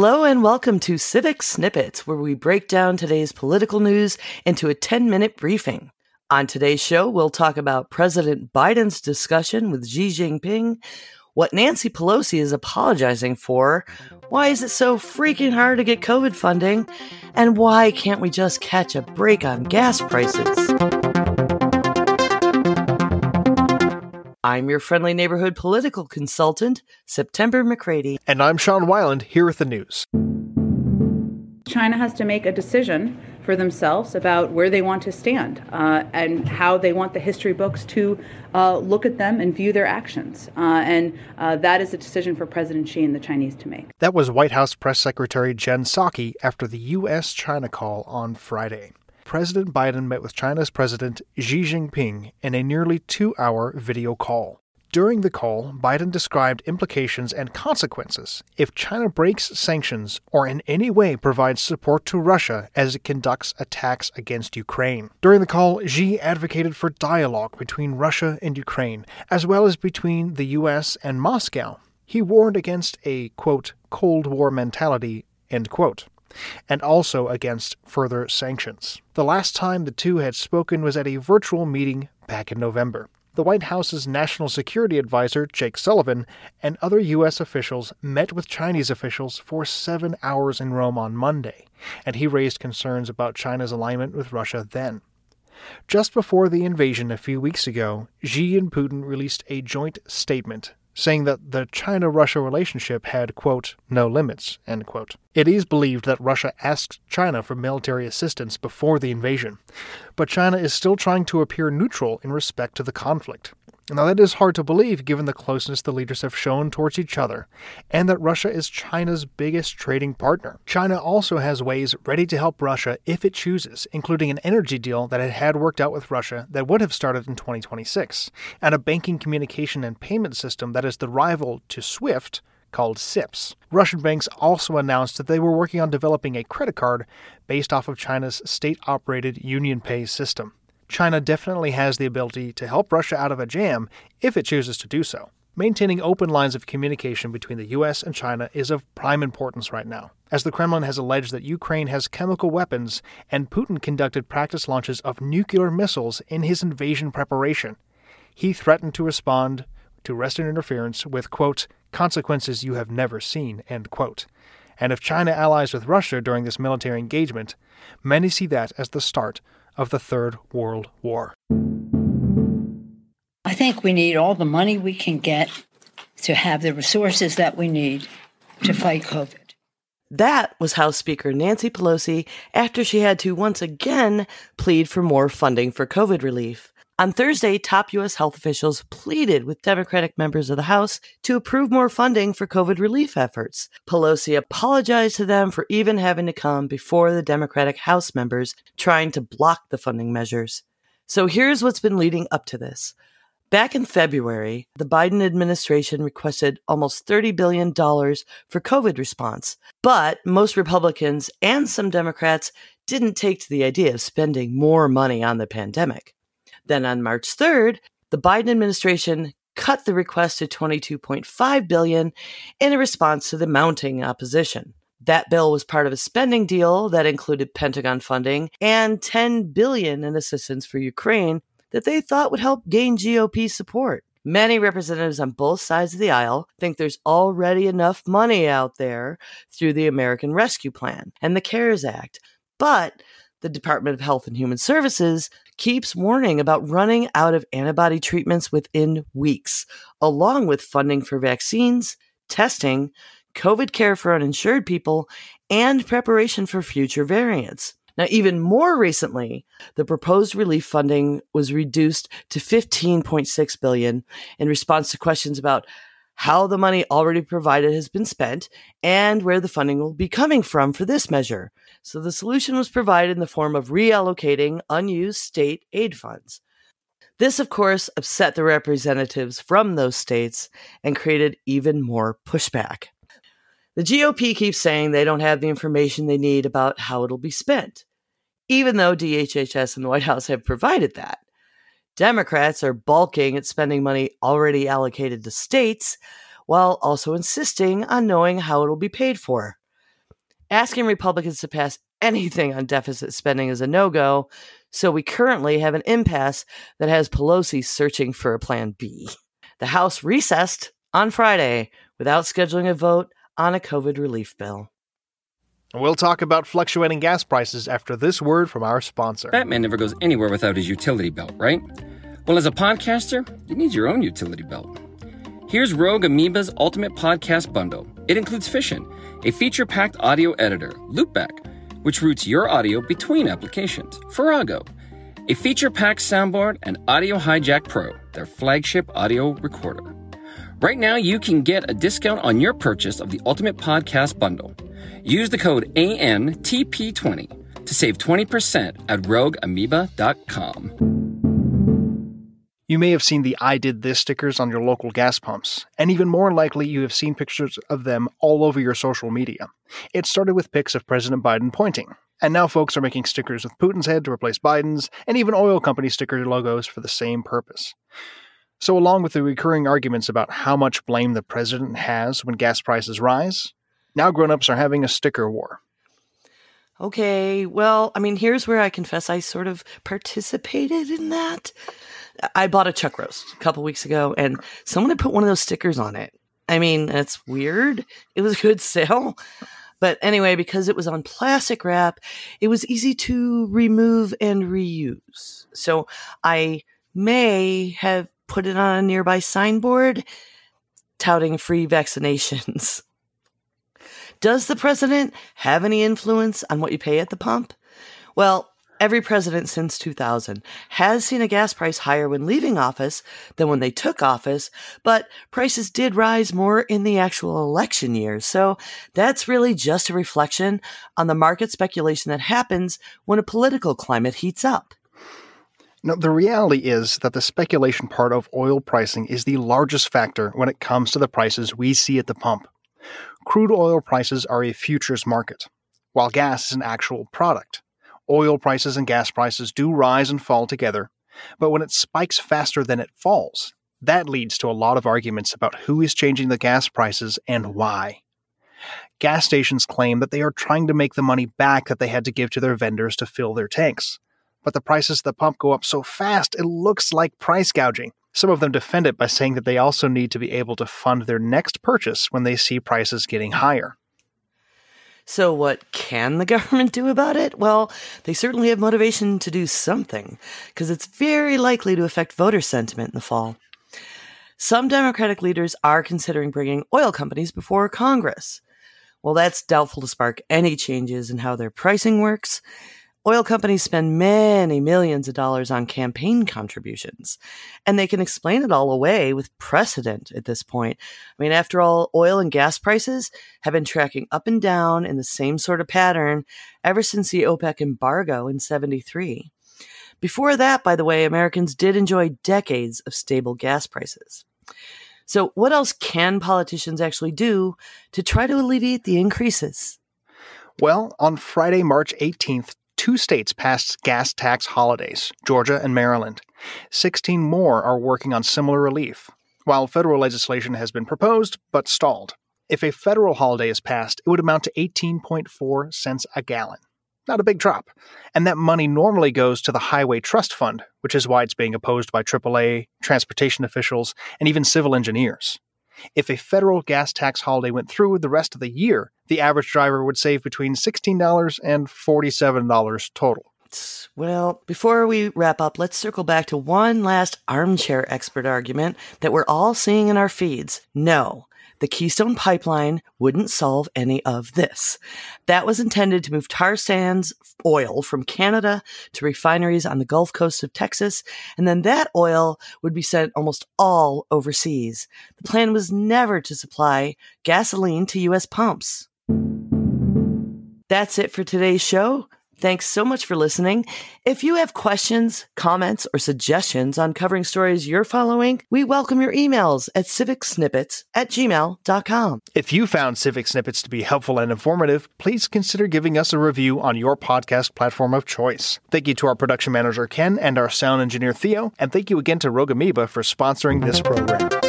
Hello and welcome to Civic Snippets, where we break down today's political news into a 10 minute briefing. On today's show, we'll talk about President Biden's discussion with Xi Jinping, what Nancy Pelosi is apologizing for, why is it so freaking hard to get COVID funding, and why can't we just catch a break on gas prices? I'm your friendly neighborhood political consultant, September McCready. And I'm Sean Weiland, here with the news. China has to make a decision for themselves about where they want to stand uh, and how they want the history books to uh, look at them and view their actions. Uh, and uh, that is a decision for President Xi and the Chinese to make. That was White House Press Secretary Jen Psaki after the U.S. China call on Friday. President Biden met with China's President Xi Jinping in a nearly two hour video call. During the call, Biden described implications and consequences if China breaks sanctions or in any way provides support to Russia as it conducts attacks against Ukraine. During the call, Xi advocated for dialogue between Russia and Ukraine, as well as between the U.S. and Moscow. He warned against a, quote, Cold War mentality, end quote and also against further sanctions. The last time the two had spoken was at a virtual meeting back in November. The White House's National Security Advisor, Jake Sullivan, and other U.S. officials met with Chinese officials for seven hours in Rome on Monday, and he raised concerns about China's alignment with Russia then. Just before the invasion a few weeks ago, Xi and Putin released a joint statement saying that the China Russia relationship had, quote, no limits, end quote. It is believed that Russia asked China for military assistance before the invasion, but China is still trying to appear neutral in respect to the conflict. Now, that is hard to believe given the closeness the leaders have shown towards each other, and that Russia is China's biggest trading partner. China also has ways ready to help Russia if it chooses, including an energy deal that it had worked out with Russia that would have started in 2026, and a banking communication and payment system that is the rival to SWIFT called CIPS. Russian banks also announced that they were working on developing a credit card based off of China's state operated UnionPay system. China definitely has the ability to help Russia out of a jam if it chooses to do so. Maintaining open lines of communication between the US and China is of prime importance right now, as the Kremlin has alleged that Ukraine has chemical weapons and Putin conducted practice launches of nuclear missiles in his invasion preparation. He threatened to respond to Western interference with, quote, consequences you have never seen, end quote. And if China allies with Russia during this military engagement, many see that as the start of the Third World War. I think we need all the money we can get to have the resources that we need to fight COVID. That was House Speaker Nancy Pelosi after she had to once again plead for more funding for COVID relief. On Thursday, top U.S. health officials pleaded with Democratic members of the House to approve more funding for COVID relief efforts. Pelosi apologized to them for even having to come before the Democratic House members trying to block the funding measures. So here's what's been leading up to this. Back in February, the Biden administration requested almost $30 billion for COVID response, but most Republicans and some Democrats didn't take to the idea of spending more money on the pandemic. Then on March 3rd, the Biden administration cut the request to 22.5 billion in response to the mounting opposition. That bill was part of a spending deal that included Pentagon funding and 10 billion in assistance for Ukraine that they thought would help gain GOP support. Many representatives on both sides of the aisle think there's already enough money out there through the American Rescue Plan and the CARES Act. But the Department of Health and Human Services keeps warning about running out of antibody treatments within weeks, along with funding for vaccines, testing, COVID care for uninsured people, and preparation for future variants. Now, even more recently, the proposed relief funding was reduced to 15.6 billion in response to questions about how the money already provided has been spent and where the funding will be coming from for this measure. So the solution was provided in the form of reallocating unused state aid funds. This, of course, upset the representatives from those states and created even more pushback. The GOP keeps saying they don't have the information they need about how it'll be spent, even though DHHS and the White House have provided that. Democrats are balking at spending money already allocated to states while also insisting on knowing how it will be paid for. Asking Republicans to pass anything on deficit spending is a no go, so we currently have an impasse that has Pelosi searching for a plan B. The House recessed on Friday without scheduling a vote on a COVID relief bill. We'll talk about fluctuating gas prices after this word from our sponsor. Batman never goes anywhere without his utility belt, right? Well, as a podcaster, you need your own utility belt. Here's Rogue Amoeba's Ultimate Podcast Bundle. It includes Fission, a feature packed audio editor, Loopback, which routes your audio between applications, Farrago, a feature packed soundboard, and Audio Hijack Pro, their flagship audio recorder. Right now, you can get a discount on your purchase of the Ultimate Podcast Bundle. Use the code ANTP20 to save 20% at rogueamoeba.com. You may have seen the I did this stickers on your local gas pumps, and even more likely, you have seen pictures of them all over your social media. It started with pics of President Biden pointing, and now folks are making stickers with Putin's head to replace Biden's, and even oil company sticker logos for the same purpose. So, along with the recurring arguments about how much blame the president has when gas prices rise, now grown-ups are having a sticker war. Okay, well, I mean, here's where I confess I sort of participated in that. I bought a chuck roast a couple weeks ago and someone had put one of those stickers on it. I mean, it's weird. It was a good sale. But anyway, because it was on plastic wrap, it was easy to remove and reuse. So I may have put it on a nearby signboard touting free vaccinations. Does the president have any influence on what you pay at the pump? Well, every president since 2000 has seen a gas price higher when leaving office than when they took office, but prices did rise more in the actual election years. So that's really just a reflection on the market speculation that happens when a political climate heats up. Now, the reality is that the speculation part of oil pricing is the largest factor when it comes to the prices we see at the pump crude oil prices are a futures market, while gas is an actual product. Oil prices and gas prices do rise and fall together, but when it spikes faster than it falls, that leads to a lot of arguments about who is changing the gas prices and why. Gas stations claim that they are trying to make the money back that they had to give to their vendors to fill their tanks. But the prices at the pump go up so fast, it looks like price gouging. Some of them defend it by saying that they also need to be able to fund their next purchase when they see prices getting higher. So, what can the government do about it? Well, they certainly have motivation to do something, because it's very likely to affect voter sentiment in the fall. Some Democratic leaders are considering bringing oil companies before Congress. Well, that's doubtful to spark any changes in how their pricing works. Oil companies spend many millions of dollars on campaign contributions, and they can explain it all away with precedent at this point. I mean, after all, oil and gas prices have been tracking up and down in the same sort of pattern ever since the OPEC embargo in 73. Before that, by the way, Americans did enjoy decades of stable gas prices. So, what else can politicians actually do to try to alleviate the increases? Well, on Friday, March 18th, two states passed gas tax holidays Georgia and Maryland. 16 more are working on similar relief, while federal legislation has been proposed but stalled. If a federal holiday is passed, it would amount to 18.4 cents a gallon. Not a big drop. And that money normally goes to the Highway Trust Fund, which is why it's being opposed by AAA, transportation officials, and even civil engineers. If a federal gas tax holiday went through the rest of the year, the average driver would save between $16 and $47 total. Well, before we wrap up, let's circle back to one last armchair expert argument that we're all seeing in our feeds. No, the Keystone Pipeline wouldn't solve any of this. That was intended to move tar sands oil from Canada to refineries on the Gulf Coast of Texas, and then that oil would be sent almost all overseas. The plan was never to supply gasoline to U.S. pumps. That's it for today's show. Thanks so much for listening. If you have questions, comments, or suggestions on covering stories you're following, we welcome your emails at civicsnippets at gmail.com. If you found Civic Snippets to be helpful and informative, please consider giving us a review on your podcast platform of choice. Thank you to our production manager, Ken, and our sound engineer, Theo, and thank you again to Rogue Amoeba for sponsoring this program.